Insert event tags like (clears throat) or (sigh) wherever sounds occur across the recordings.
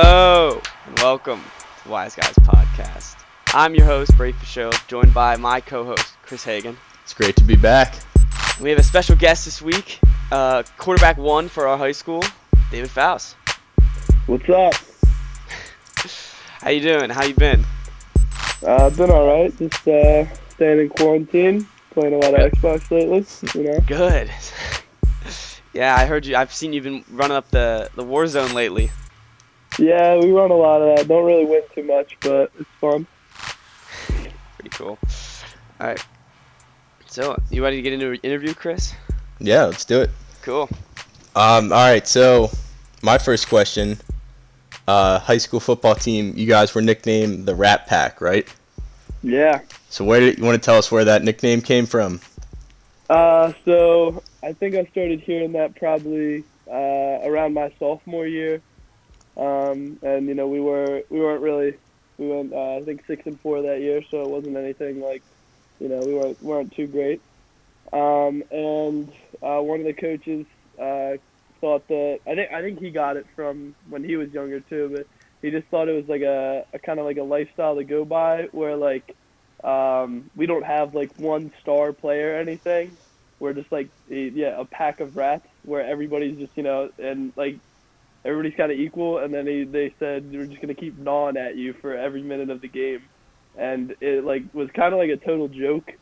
Hello, and welcome to the Wise Guys Podcast. I'm your host, Brady Fischel, joined by my co-host, Chris Hagan. It's great to be back. We have a special guest this week, uh, quarterback one for our high school, David Foust. What's up? (laughs) How you doing? How you been? Uh, been all right. Just uh, staying in quarantine, playing a lot of Xbox lately. You know. Good. (laughs) yeah, I heard you. I've seen you've been running up the the Warzone lately. Yeah, we run a lot of that. Don't really win too much, but it's fun. Pretty cool. All right. So, you ready to get into an interview, Chris? Yeah, let's do it. Cool. Um, all right, so my first question. Uh, high school football team, you guys were nicknamed the Rat Pack, right? Yeah. So where did you want to tell us where that nickname came from? Uh, so I think I started hearing that probably uh, around my sophomore year, um, and you know we were we weren't really we went uh, I think six and four that year, so it wasn't anything like you know we weren't weren't too great. Um, and uh, one of the coaches uh, thought that I think I think he got it from when he was younger too, but he just thought it was like a, a kind of like a lifestyle to go by where like um, we don't have like one star player or anything. We're just like yeah a pack of rats where everybody's just you know and like everybody's kind of equal. And then he, they said we're just gonna keep gnawing at you for every minute of the game, and it like was kind of like a total joke.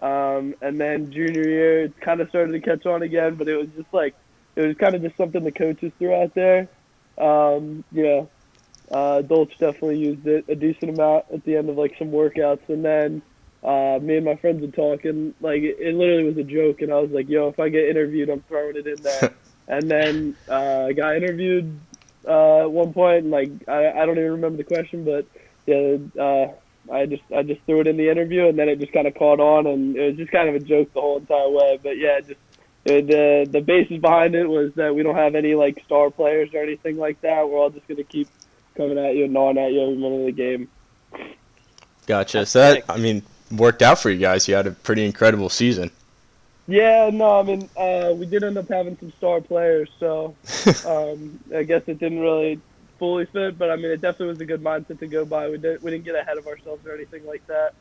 Um, and then junior year, it kind of started to catch on again, but it was just like it was kind of just something the coaches threw out there. Um, know, uh, adults definitely used it a decent amount at the end of like some workouts, and then uh, me and my friends were talking. Like it, it literally was a joke, and I was like, "Yo, if I get interviewed, I'm throwing it in there." (laughs) and then uh, I got interviewed uh, at one point, and like I, I don't even remember the question, but yeah, uh, I just I just threw it in the interview, and then it just kind of caught on, and it was just kind of a joke the whole entire way. But yeah, just it, the the basis behind it was that we don't have any like star players or anything like that. We're all just gonna keep coming at you and gnawing at you every minute of the game. Gotcha. That's so that sick. I mean worked out for you guys. You had a pretty incredible season. Yeah, no, I mean uh, we did end up having some star players, so (laughs) um, I guess it didn't really fully fit, but I mean it definitely was a good mindset to go by. We didn't we didn't get ahead of ourselves or anything like that.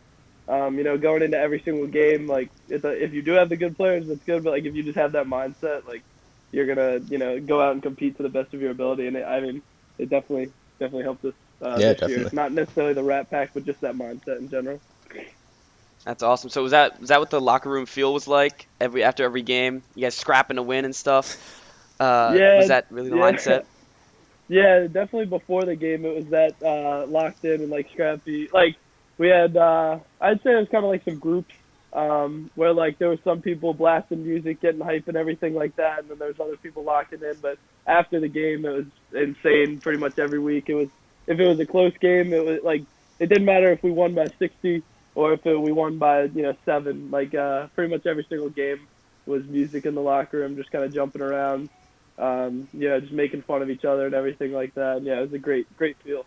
Um, you know, going into every single game, like it's a, if you do have the good players, that's good. But like if you just have that mindset, like you're gonna you know go out and compete to the best of your ability. And it, I mean, it definitely definitely helped us uh, Yeah, this year. definitely. Not necessarily the Rat Pack, but just that mindset in general. That's awesome. So was that was that what the locker room feel was like every after every game? You guys scrapping to win and stuff. Uh, Yeah, Was that really the yeah. mindset? (laughs) Yeah, definitely before the game it was that uh, locked in and like scrappy. Like we had, uh, I'd say it was kind of like some groups um, where like there were some people blasting music, getting hype and everything like that, and then there was other people locking in. But after the game, it was insane. Pretty much every week, it was if it was a close game, it was like it didn't matter if we won by 60 or if it, we won by you know seven. Like uh, pretty much every single game was music in the locker room, just kind of jumping around um, yeah, just making fun of each other and everything like that. And yeah, it was a great, great feel.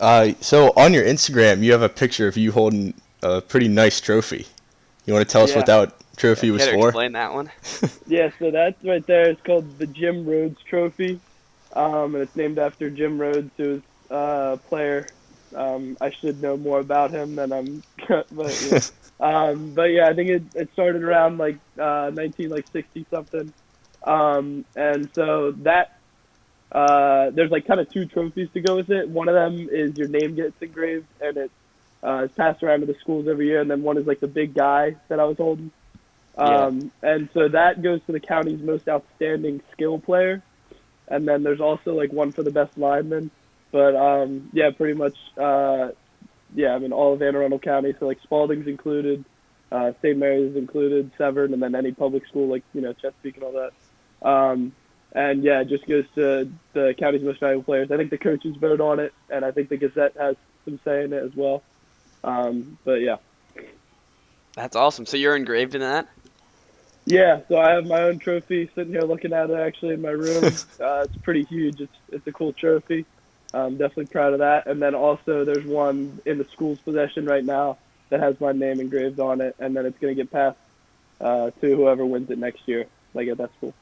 Uh, so on your Instagram, you have a picture of you holding a pretty nice trophy. You want to tell us what that trophy was for? explain that one? (laughs) Yeah, so that's right there. It's called the Jim Rhodes Trophy, um, and it's named after Jim Rhodes, who was uh, a player. Um, I should know more about him than I'm, (laughs) but yeah. um, but yeah, I think it, it started around like uh, 19 like 60 something, um, and so that uh, there's like kind of two trophies to go with it. One of them is your name gets engraved, and it uh, is passed around to the schools every year, and then one is like the big guy that I was holding. Yeah. Um, and so that goes to the county's most outstanding skill player, and then there's also like one for the best lineman. But um, yeah, pretty much, uh, yeah. I mean, all of Anne Arundel County, so like Spalding's included, uh, St. Mary's included, Severn, and then any public school like you know Chesapeake and all that. Um, and yeah, it just goes to the county's most valuable players. I think the coaches vote on it, and I think the Gazette has some say in it as well. Um, but yeah. That's awesome. So you're engraved in that? Yeah, so I have my own trophy sitting here looking at it actually in my room. (laughs) uh, it's pretty huge. It's it's a cool trophy. I'm definitely proud of that. And then also there's one in the school's possession right now that has my name engraved on it, and then it's gonna get passed uh, to whoever wins it next year, like at that school.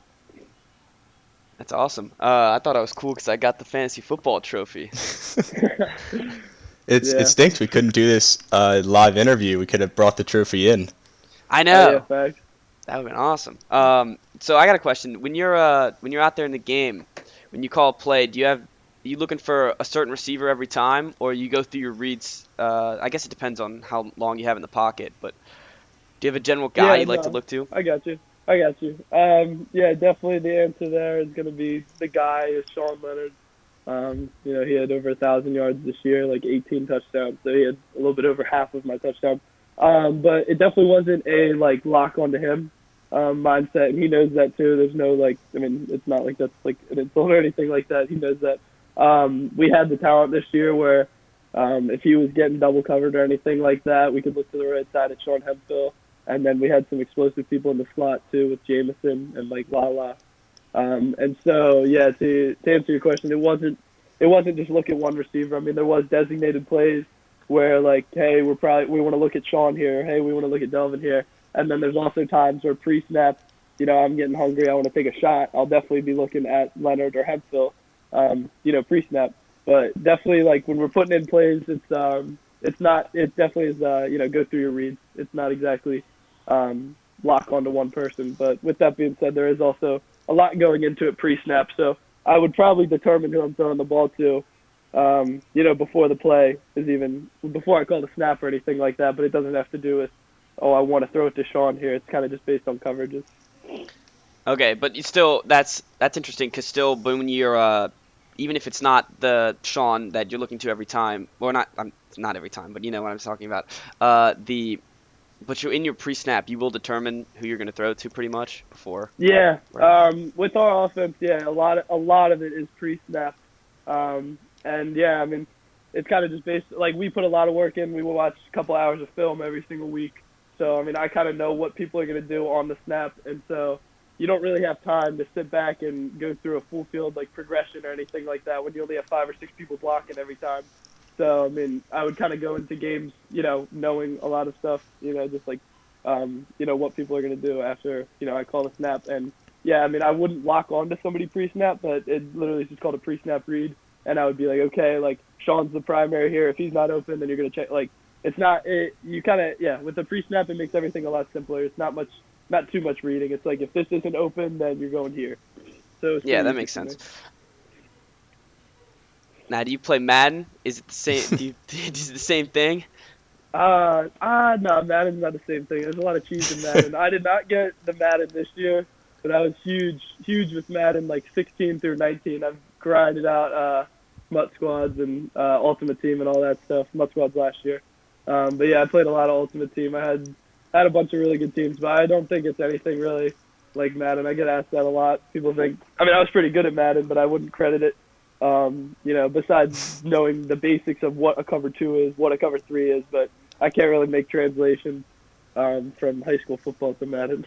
That's awesome. Uh, I thought I was cool because I got the fantasy football trophy. (laughs) (laughs) It's Yeah. it stinks we couldn't do this uh, live interview. We could have brought the trophy in. I Oh, know. yeah. That would have been awesome. Um, so I got a question. When you're uh, when you're out there in the game, when you call a play, do you have are you looking for a certain receiver every time, or you go through your reads? Uh, I guess it depends on how long you have in the pocket, but do you have a general guy Yeah, you'd like to look to? I got you. I got you. Um, yeah, definitely the answer there is going to be the guy is Sean Leonard. Um, you know, he had over a thousand yards this year, like 18 touchdowns. So he had a little bit over half of my touchdowns. Um, but it definitely wasn't a like lock onto him um, mindset, and he knows that too. There's no like, I mean, it's not like that's like an insult or anything like that. He knows that. Um, we had the talent this year where um, if he was getting double covered or anything like that, we could look to the right side at Sean Hemphill and then we had some explosive people in the slot too with Jamison and like Lala. Um, and so yeah, to to answer your question, it wasn't it wasn't just look at one receiver. I mean, there was designated plays where like, hey, we're probably we want to look at Sean here. Hey, we want to look at Delvin here. And then there's also times where pre-snap, you know, I'm getting hungry. I want to take a shot. I'll definitely be looking at Leonard or Hemphill, um, you know, pre-snap. But definitely like when we're putting in plays, it's um, it's not. It definitely is. Uh, you know, go through your reads. It's not exactly um, lock onto one person. But with that being said, there is also a lot going into it pre-snap. So I would probably determine who I'm throwing the ball to, um, you know, before the play is even before I call the snap or anything like that. But it doesn't have to do with, oh, I want to throw it to Sean here. It's kind of just based on coverages. Okay, but you still that's that's interesting because still when you're uh, even if it's not the Sean that you're looking to every time, or not um, not every time, but you know what I'm talking about. Uh, the but you're in your pre-snap, you will determine who you're going to throw to pretty much before. Yeah, Right. um, with our offense, yeah, a lot of a lot of it is pre-snap, um, and yeah, I mean, it's kind of just based like we put a lot of work in. We will watch a couple hours of film every single week, so I mean, I kind of know what people are going to do on the snap, and so you don't really have time to sit back and go through a full field like progression or anything like that when you only have five or six people blocking every time. So I mean, I would kind of go into games, you know, knowing a lot of stuff, you know, just like um, you know, what people are to do after, you know, I call the snap. And yeah, I mean, I wouldn't lock on to somebody pre-snap, but it literally is just called a pre-snap read. And I would be like, okay, like Sean's the primary here. If he's not open, then you're to check. Like, it's not, it, you kind of, yeah, with the pre-snap, it makes everything a lot simpler. It's not much, not too much reading. It's like, if this isn't open, then you're going here. So Yeah, that makes sense. Now, do you play Madden? Is it the same? (laughs) do you, (laughs) is it the same thing? Uh, ah, no, Madden's not the same thing. There's a lot of cheese in (laughs) Madden. I did not get the Madden this year, but I was huge, huge with Madden, like 16 through 19. I've grinded out uh, MUT Squads and uh, Ultimate Team and all that stuff. MUT Squads last year. Um, but yeah, I played a lot of Ultimate Team. I had had a bunch of really good teams, but I don't think it's anything really like Madden. I get asked that a lot. People think, I mean, I was pretty good at Madden, but I wouldn't credit it. Um, you know, besides knowing the basics of what a cover two is, what a cover three is, but I can't really make translation um, from high school football to Madden.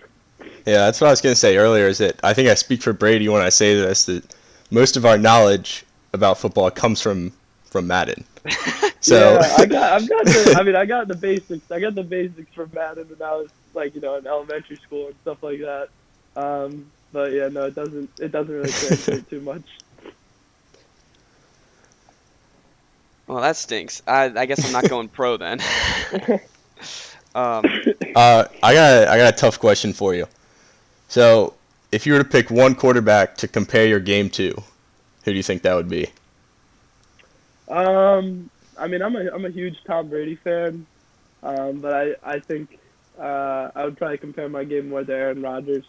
Yeah, that's what I was gonna say earlier. Is that I think I speak for Brady when I say this that most of our knowledge about football comes from from Madden. (laughs) So yeah, I got, I've got the, (laughs) I mean, I got the basics. I got the basics from Madden when I was like, you know, in elementary school and stuff like that. Um, but yeah, no, it doesn't, it doesn't really translate too much. Well, that stinks. I, I guess I'm not going pro then. (laughs) um, uh, I got I got a tough question for you. So if you were to pick one quarterback to compare your game to, who do you think that would be? Um, I mean, I'm a I'm a huge Tom Brady fan, um, but I I think uh, I would probably compare my game more to Aaron Rodgers,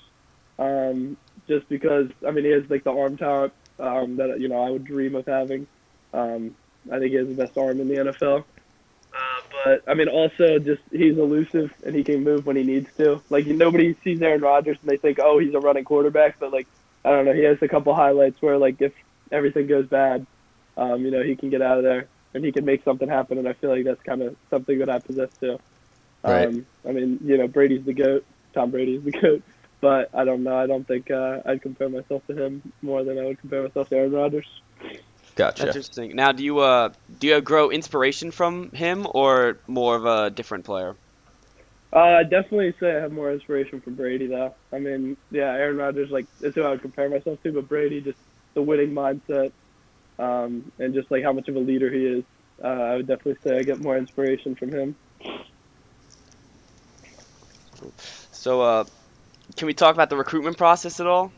um, just because I mean he has like the arm talent um, that you know I would dream of having. Um, I think he has the best arm in the NFL. Uh, but I mean, also just he's elusive and he can move when he needs to. Like nobody sees Aaron Rodgers and they think, oh, he's a running quarterback. But like I don't know, he has a couple highlights where like if everything goes bad, um, you know, he can get out of there and he can make something happen. And I feel like that's kind of something that I possess too. Right. Um, I mean, you know, Brady's the goat. Tom Brady's the (laughs) goat. But I don't know. I don't think uh, I'd compare myself to him more than I would compare myself to Aaron Rodgers. Gotcha. that's interesting. Now, do you uh do you grow inspiration from him or more of a different player? Uh, I'd definitely say I have more inspiration from Brady, though. I mean, yeah, Aaron Rodgers, like, is who I would compare myself to, but Brady, just the winning mindset, um, and just like how much of a leader he is. Uh, I would definitely say I get more inspiration from him. So, uh, can we talk about the recruitment process at all?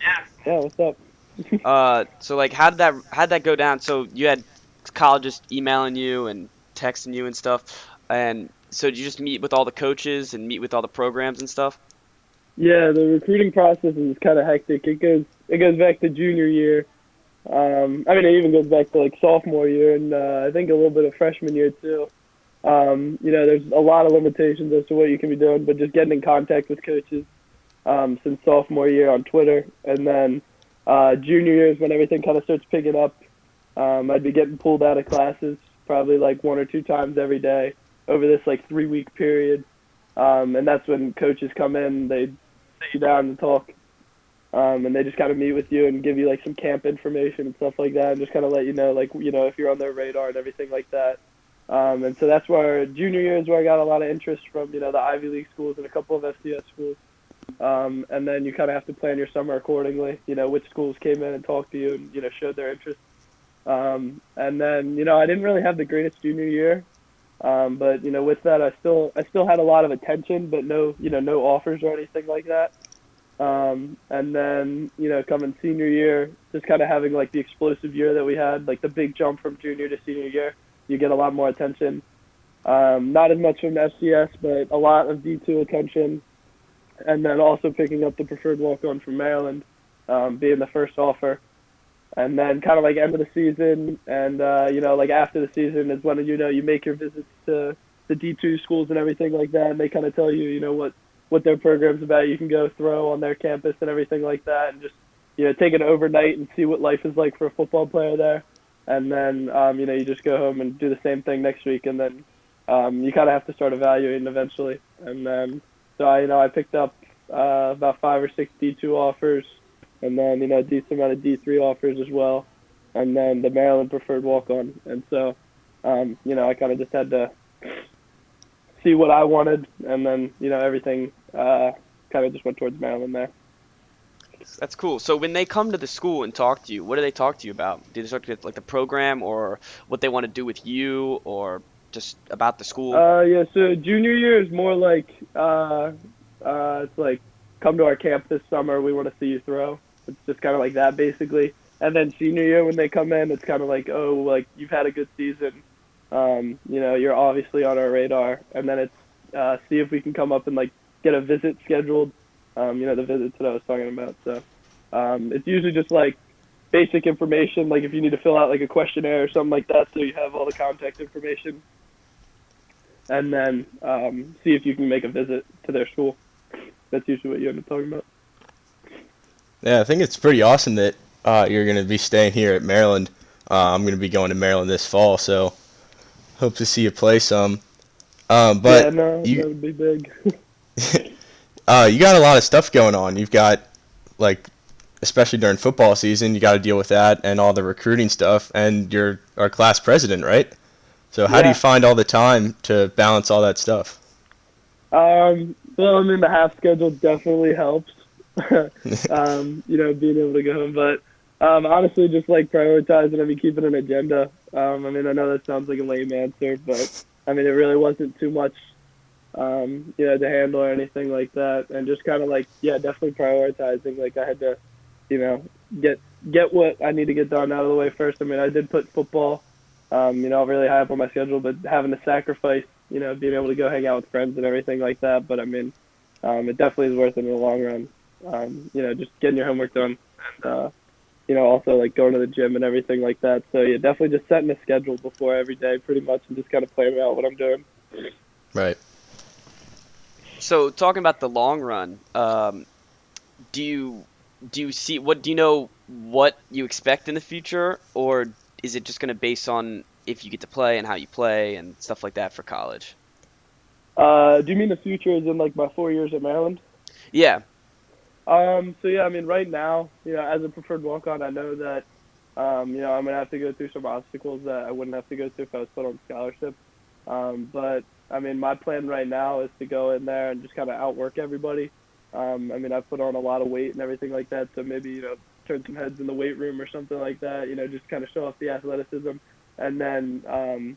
Yeah, Yeah. what's up? (laughs) Uh, so like, how did that how did that go down? So you had colleges emailing you and texting you and stuff, and so did you just meet with all the coaches and meet with all the programs and stuff? Yeah, the recruiting process is kind of hectic. It goes it goes back to junior year. Um, I mean, it even goes back to like sophomore year, and uh, I think a little bit of freshman year too. Um, you know, there's a lot of limitations as to what you can be doing, but just getting in contact with coaches um, since sophomore year on Twitter, and then uh, junior year is when everything kind of starts picking up. Um, I'd be getting pulled out of classes probably like one or two times every day over this like three week period, um, and that's when coaches come in. They sit you down and talk, um, and they just kind of meet with you and give you like some camp information and stuff like that, and just kind of let you know like you know if you're on their radar and everything like that. Um, and so that's where junior year is where I got a lot of interest from you know the Ivy League schools and a couple of FCS schools. Um, and then you kind of have to plan your summer accordingly. You know which schools came in and talked to you and you know showed their interest. Um, and then you know I didn't really have the greatest junior year, um, but you know with that I still I still had a lot of attention, but no you know no offers or anything like that. Um, and then you know coming senior year, just kind of having like the explosive year that we had, like the big jump from junior to senior year, you get a lot more attention. Um, not as much from FCS, but a lot of D2 attention and then also picking up the preferred walk on from Maryland, um, being the first offer. And then kind of like end of the season, and uh, you know, like after the season is when you know you make your visits to the D2 schools and everything like that, and they kind of tell you, you know, what what their program's about. You can go throw on their campus and everything like that, and just you know take it overnight and see what life is like for a football player there. And then um, you know you just go home and do the same thing next week, and then um, you kind of have to start evaluating eventually. And then so I, you know, I picked up uh, about five or six D2 offers, and then you know a decent amount of D3 offers as well, and then the Maryland preferred walk-on. And so, um, you know, I kind of just had to see what I wanted, and then you know everything uh, kind of just went towards Maryland there. That's cool. So when they come to the school and talk to you, what do they talk to you about? Do they talk to you like the program or what they want to do with you or just about the school? Uh, yeah. So junior year is more like uh, uh, it's like come to our camp this summer. We want to see you throw. It's just kind of like that basically. And then senior year when they come in, it's kind of like oh like you've had a good season. Um, you know you're obviously on our radar. And then it's uh, see if we can come up and like get a visit scheduled. Um, you know the visits that I was talking about. So um, it's usually just like basic information, like if you need to fill out like a questionnaire or something like that, so you have all the contact information, and then um, see if you can make a visit to their school. That's usually what you end up talking about. Yeah, I think it's pretty awesome that uh, you're going to be staying here at Maryland. Uh, I'm going to be going to Maryland this fall, so hope to see you play some. Um, but yeah, no, you- that would be big. (laughs) uh, you got a lot of stuff going on. You've got like, especially during football season, you got to deal with that and all the recruiting stuff. And you're our class president, right? So how do you find all the time to balance all that stuff? Um, well, I mean, the half schedule definitely helps. (laughs) (laughs) um, you know, being able to go home, but um, honestly, just like prioritizing. I mean, keeping an agenda. Um, I mean, I know that sounds like a lame answer, but I mean, it really wasn't too much, um, you know, to handle or anything like that, and just kind of like, yeah, definitely prioritizing. Like, I had to, you know, get get what I need to get done out of the way first. I mean, I did put football, um, you know, really high up on my schedule, but having to sacrifice you know, being able to go hang out with friends and everything like that. But I mean, um, it definitely is worth it in the long run. Um, you know, just getting your homework done, and uh, you know, also like going to the gym and everything like that. So yeah, definitely just setting a schedule before every day, pretty much, and just kind of planning out what I'm doing. Right. So talking about the long run, um, do you do you see what do you know what you expect in the future, or is it just going to base on if you get to play and how you play and stuff like that for college? Uh, do you mean the future is in like my four years at Maryland? Yeah, Um, so yeah, I mean, right now, you know, as a preferred walk-on, I know that, um, you know, I'm gonna have to go through some obstacles that I wouldn't have to go through if I was put on scholarship. Um, but I mean, my plan right now is to go in there and just kind of outwork everybody. Um, I mean, I've put on a lot of weight and everything like that, so maybe you know, turn some heads in the weight room or something like that. You know, just kind of show off the athleticism, and then um,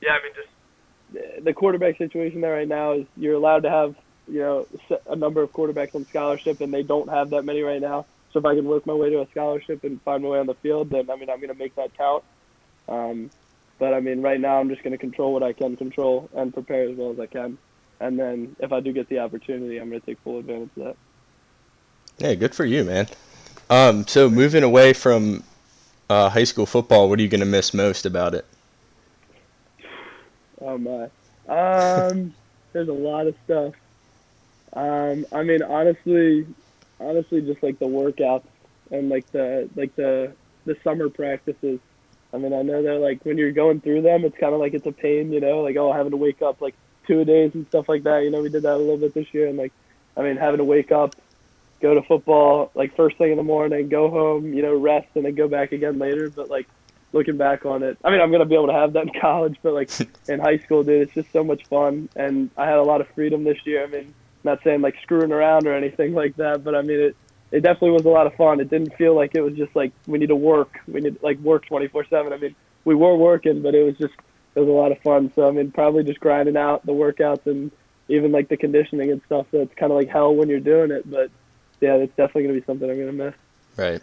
yeah, I mean, just the quarterback situation there right now is you're allowed to have you know a number of quarterbacks on scholarship, and they don't have that many right now. So if I can work my way to a scholarship and find my way on the field, then I mean, I'm going to make that count. Um, but I mean, right now I'm just going to control what I can control and prepare as well as I can. And then if I do get the opportunity, I'm going to take full advantage of that. Yeah, good for you, man. Um, so moving away from uh, high school football, what are you going to miss most about it? Oh my. Um, there's a lot of stuff. Um, I mean, honestly, honestly, just like the workouts and like the like the the summer practices. I mean, I know that like when you're going through them, it's kind of like it's a pain, you know, like oh, having to wake up like two days and stuff like that. You know, we did that a little bit this year, and like, I mean, having to wake up, go to football like first thing in the morning, go home, you know, rest, and then go back again later. But like looking back on it, I mean, I'm gonna be able to have that in (laughs) college, but like in high school, dude, it's just so much fun, and I had a lot of freedom this year. I mean, not saying like screwing around or anything like that, but I mean it. It definitely was a lot of fun. It didn't feel like it was just like we need to work. We need like work 24/7. I mean, we were working, but it was just it was a lot of fun. So I mean, probably just grinding out the workouts and even like the conditioning and stuff. So it's kind of like hell when you're doing it, but yeah, it's definitely gonna be something I'm gonna miss. Right.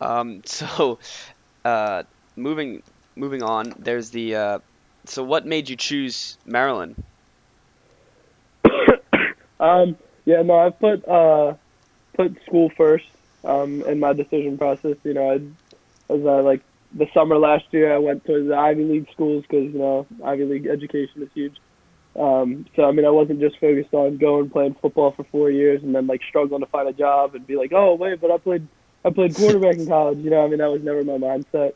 Um, (laughs) so, uh, moving moving on, there's the uh, so what made you choose Maryland? (coughs) um, yeah, no, I've put uh, put school first um, in my decision process. You know, I, as I like the summer last year, I went to the Ivy League schools because you know Ivy League education is huge. Um, so I mean, I wasn't just focused on going playing football for four years and then like struggling to find a job and be like, oh wait, but I played I played quarterback in (laughs) college. You know, I mean, that was never my mindset.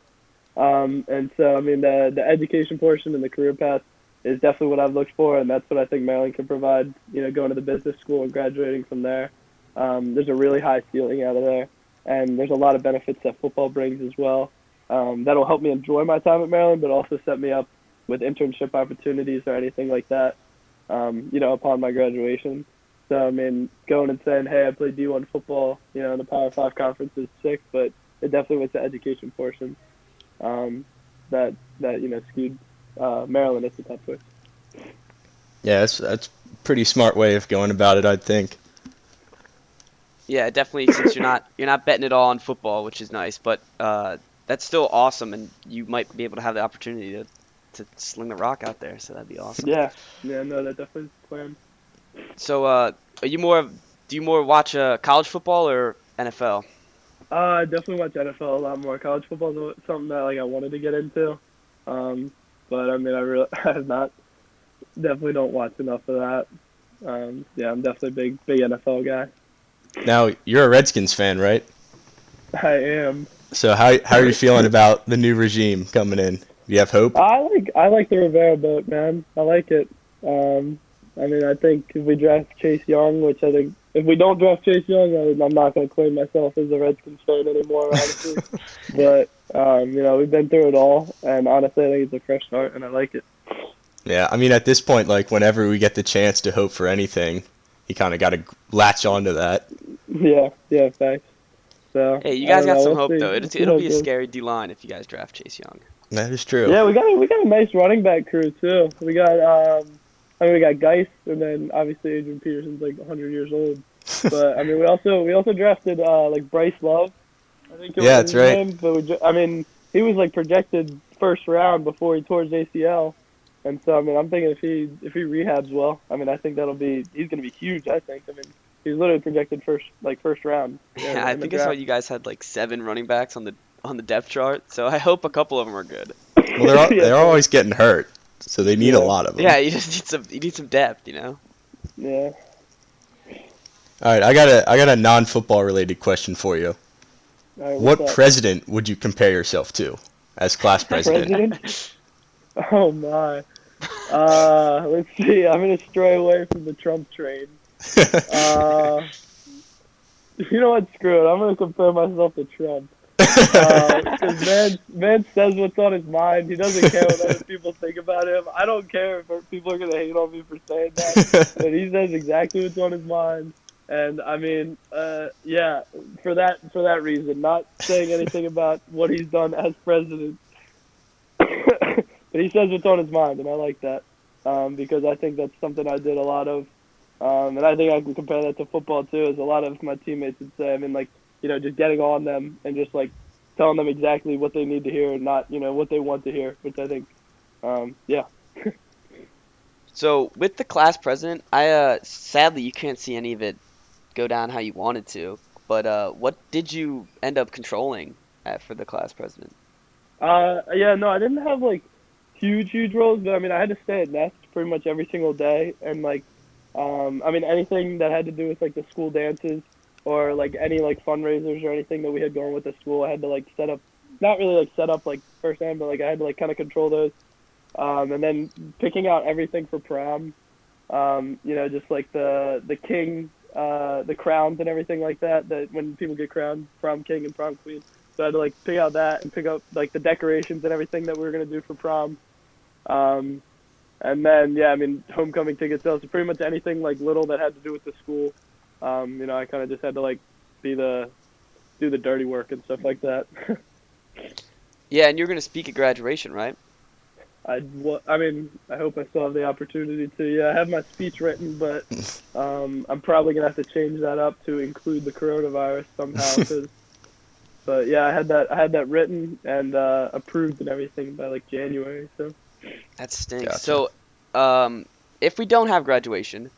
Um, and so I mean, the the education portion and the career path is definitely what I've looked for, and that's what I think Maryland can provide. You know, going to the business school and graduating from there. Um, there's a really high ceiling out of there, and there's a lot of benefits that football brings as well. Um, that'll help me enjoy my time at Maryland, but also set me up with internship opportunities or anything like that. Um, you know, upon my graduation. So I mean, going and saying, "Hey, I played D1 football," you know, in the Power Five conference is sick, but it definitely was the education portion um, that that you know skewed uh, Maryland as the top choice. Yeah, that's that's a pretty smart way of going about it, I think. Yeah, definitely. Since you're not you're not betting it all on football, which is nice, but uh, that's still awesome, and you might be able to have the opportunity to to sling the rock out there. So that'd be awesome. Yeah, yeah, no, that definitely is the plan. So, uh, are you more? Do you more watch uh, college football or NFL? Uh, I definitely watch NFL a lot more. College football is something that like I wanted to get into, um, but I mean I really (laughs) I have not. Definitely don't watch enough of that. Um, yeah, I'm definitely a big big NFL guy. Now you're a Redskins fan, right? I am. So how how are you feeling about the new regime coming in? Do you have hope? I like I like the Rivera boat, man. I like it. Um, I mean, I think if we draft Chase Young, which I think if we don't draft Chase Young, I, I'm not going to claim myself as a Redskins fan anymore, honestly. (laughs) but um, you know, we've been through it all, and honestly, I think it's a fresh start, and I like it. Yeah, I mean, at this point, like whenever we get the chance to hope for anything, you kind of got to latch onto that. Yeah, yeah, thanks. So Hey, you guys got know, some we'll hope see. though. It'll, it'll be a scary D line if you guys draft Chase Young. That is true. Yeah, we got a, we got a nice running back crew too. We got um, I mean we got Guice, and then obviously Adrian Peterson's like 100 years old. But I mean we also we also drafted uh like Bryce Love. I think it Yeah, was that's right. name, but we ju- I mean he was like projected first round before he tore his ACL. And so I mean I'm thinking if he if he rehabs well, I mean I think that'll be he's gonna be huge. I think. I mean he's literally projected first like first round. (laughs) Yeah, I in the think I saw you guys had like seven running backs on the on the depth chart. So I hope a couple of them are good. Well, they're al- (laughs) Yeah. they're always getting hurt, so they need a lot of them. Yeah, you just need some you need some depth, you know. Yeah. All right, I got a I got a non-football related question for you. All right, What up? president would you compare yourself to as class (laughs) president? President? Oh my. Uh, (laughs) let's see. I'm gonna stray away from the Trump train. (laughs) Uh, you know what? Screw it. I'm gonna compare myself to Trump. Because man, man says what's on his mind. He doesn't care what other people think about him. I don't care if people are gonna hate on me for saying that, but he says exactly what's on his mind. And I mean, uh, yeah, for that for that reason, not saying anything about what he's done as president, (coughs) but he says what's on his mind, and I like that um, because I think that's something I did a lot of, um, and I think I can compare that to football too. As a lot of my teammates would say, I mean, like you know, just getting on them and just like telling them exactly what they need to hear and not you know what they want to hear, which I think, um, yeah. (laughs) So with the class president, I uh sadly you can't see any of it go down how you wanted to. But uh, what did you end up controlling at, for the class president? Uh, yeah, no, I didn't have like huge, huge roles, but I mean, I had to stay at Nest pretty much every single day, and like, um, I mean, anything that had to do with like the school dances or like any like fundraisers or anything that we had going with the school, I had to like set up, not really like set up like firsthand, but like I had to like kind of control those, um, and then picking out everything for prom, um, you know, just like the the king, uh, the crowns and everything like that. That when people get crowned, prom king and prom queen. So I had to like pick out that and pick up like the decorations and everything that we were gonna do for prom. Um, and then yeah, I mean homecoming ticket sales, pretty much anything like little that had to do with the school. Um, you know, I kind of just had to like be the do the dirty work and stuff like that. (laughs) Yeah, and you're gonna speak at graduation, right? I, wa- I mean, I hope I still have the opportunity to. Yeah, I have my speech written, but (laughs) um, I'm probably gonna have to change that up to include the coronavirus somehow. (laughs) 'cause- but yeah, I had that. I had that written and uh, approved and everything by like January. So That stinks. Gotcha. So, um, if we don't have graduation,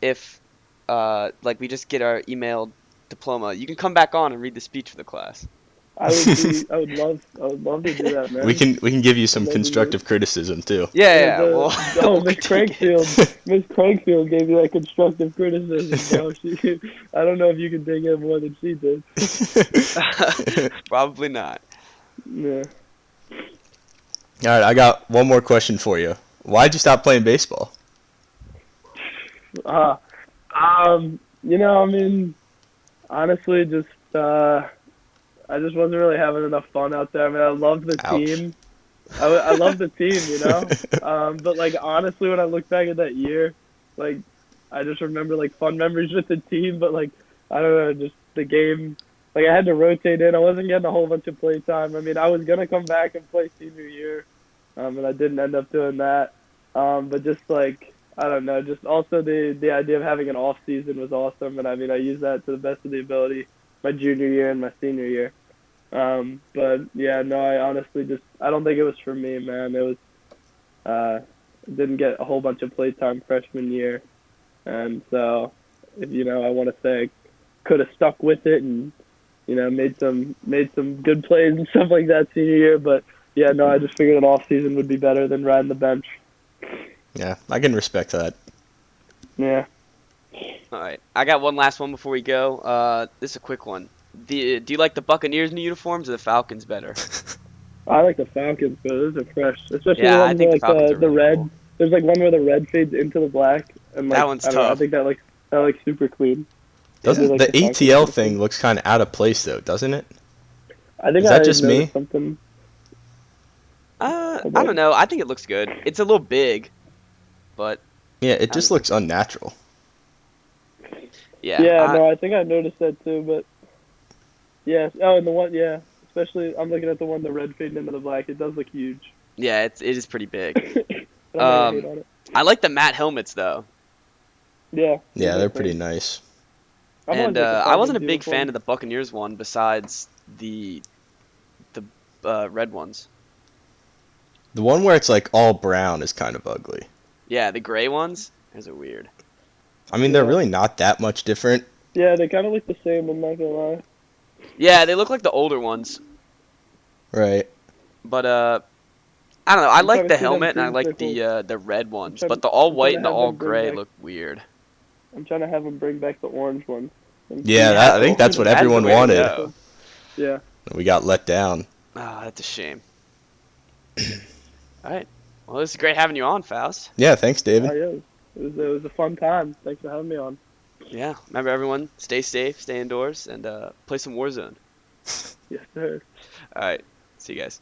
if uh, like we just get our emailed diploma, you can come back on and read the speech for the class. I would be. I would love. I would love to do that, man. we can we can give you some constructive criticism too. Yeah, yeah. the- well, oh, (laughs) Miss critique it. Crankfield. (laughs) Miss Crankfield gave you that constructive criticism, bro. She, (laughs) I don't know if you can take it more than she did. Probably not. Yeah. All right, I got one more question for you. Why'd you stop playing baseball? Uh, um, you know, I mean, honestly, just uh, I just wasn't really having enough fun out there. I mean, I loved the Ouch. team. I, I loved the team, you know. (laughs) Um, but like honestly, when I look back at that year, like I just remember like fun memories with the team. But like I don't know, just the game. Like I had to rotate in. I wasn't getting a whole bunch of play time. I mean, I was gonna come back and play senior year, um, and I didn't end up doing that. Um, but just like I don't know, just also the the idea of having an off season was awesome, and I mean I used that to the best of the ability my junior year and my senior year. Um, but yeah, no, I honestly just I don't think it was for me, man. It was uh, didn't get a whole bunch of playtime freshman year, and so you know I want to say could have stuck with it and you know made some made some good plays and (laughs) stuff like that senior year, but yeah, no, I just figured an off season would be better than riding the bench. Yeah, I can respect that. Yeah. All right, I got one last one before we go. Uh, this is a quick one. The, do you like the Buccaneers new uniforms or the Falcons better? I like the Falcons, but those are fresh, especially Yeah, the I ones think where, the like the, are the really red. cool. There's like one where the red fades into the black, and like That one's I, don't know, I think that looks that looks super clean. Doesn't like the the ATL thing looks kind of out of place though, doesn't it? I think Is that I just me? Something. Uh, I don't know. I think it looks good. It's a little big, but Yeah, it just looks unnatural. yeah. Yeah, I- no, I think I noticed that too, but yeah. Oh, and the one, yeah. Especially, I'm looking at the one, the red fading into the black. It does look huge. yeah, it's it is pretty big. (laughs) I'm Um, gonna hate on it. I like the matte helmets though, Yeah. Yeah, they're pretty nice. I'm and uh, I wasn't a Falcons big fan of the Buccaneers one. Besides the the uh, red ones. The one where it's like all brown is kind of ugly. Yeah, the gray ones. Those are weird. I mean, they're really not that much different. Yeah, they kind of look the same. I'm not gonna lie. Yeah, they look like the older ones, Right. but uh, I don't know. I I'm like the helmet and I green like the uh, the red ones, trying but to- the all white and the have all gray back- look weird. I'm trying to have them bring back the orange one. And Yeah, that, I think that's what That's everyone way wanted. Yeah. We got let down. Ah, that's a shame. (clears throat) all right. Well, this is great having you on, Foust. Yeah, thanks, Oh, David. yeah. It was, it was a fun time. Thanks for having me on. Yeah. Remember, everyone, stay safe, stay indoors, and uh, play some Warzone. (laughs) Yes, sir. All right. See you guys.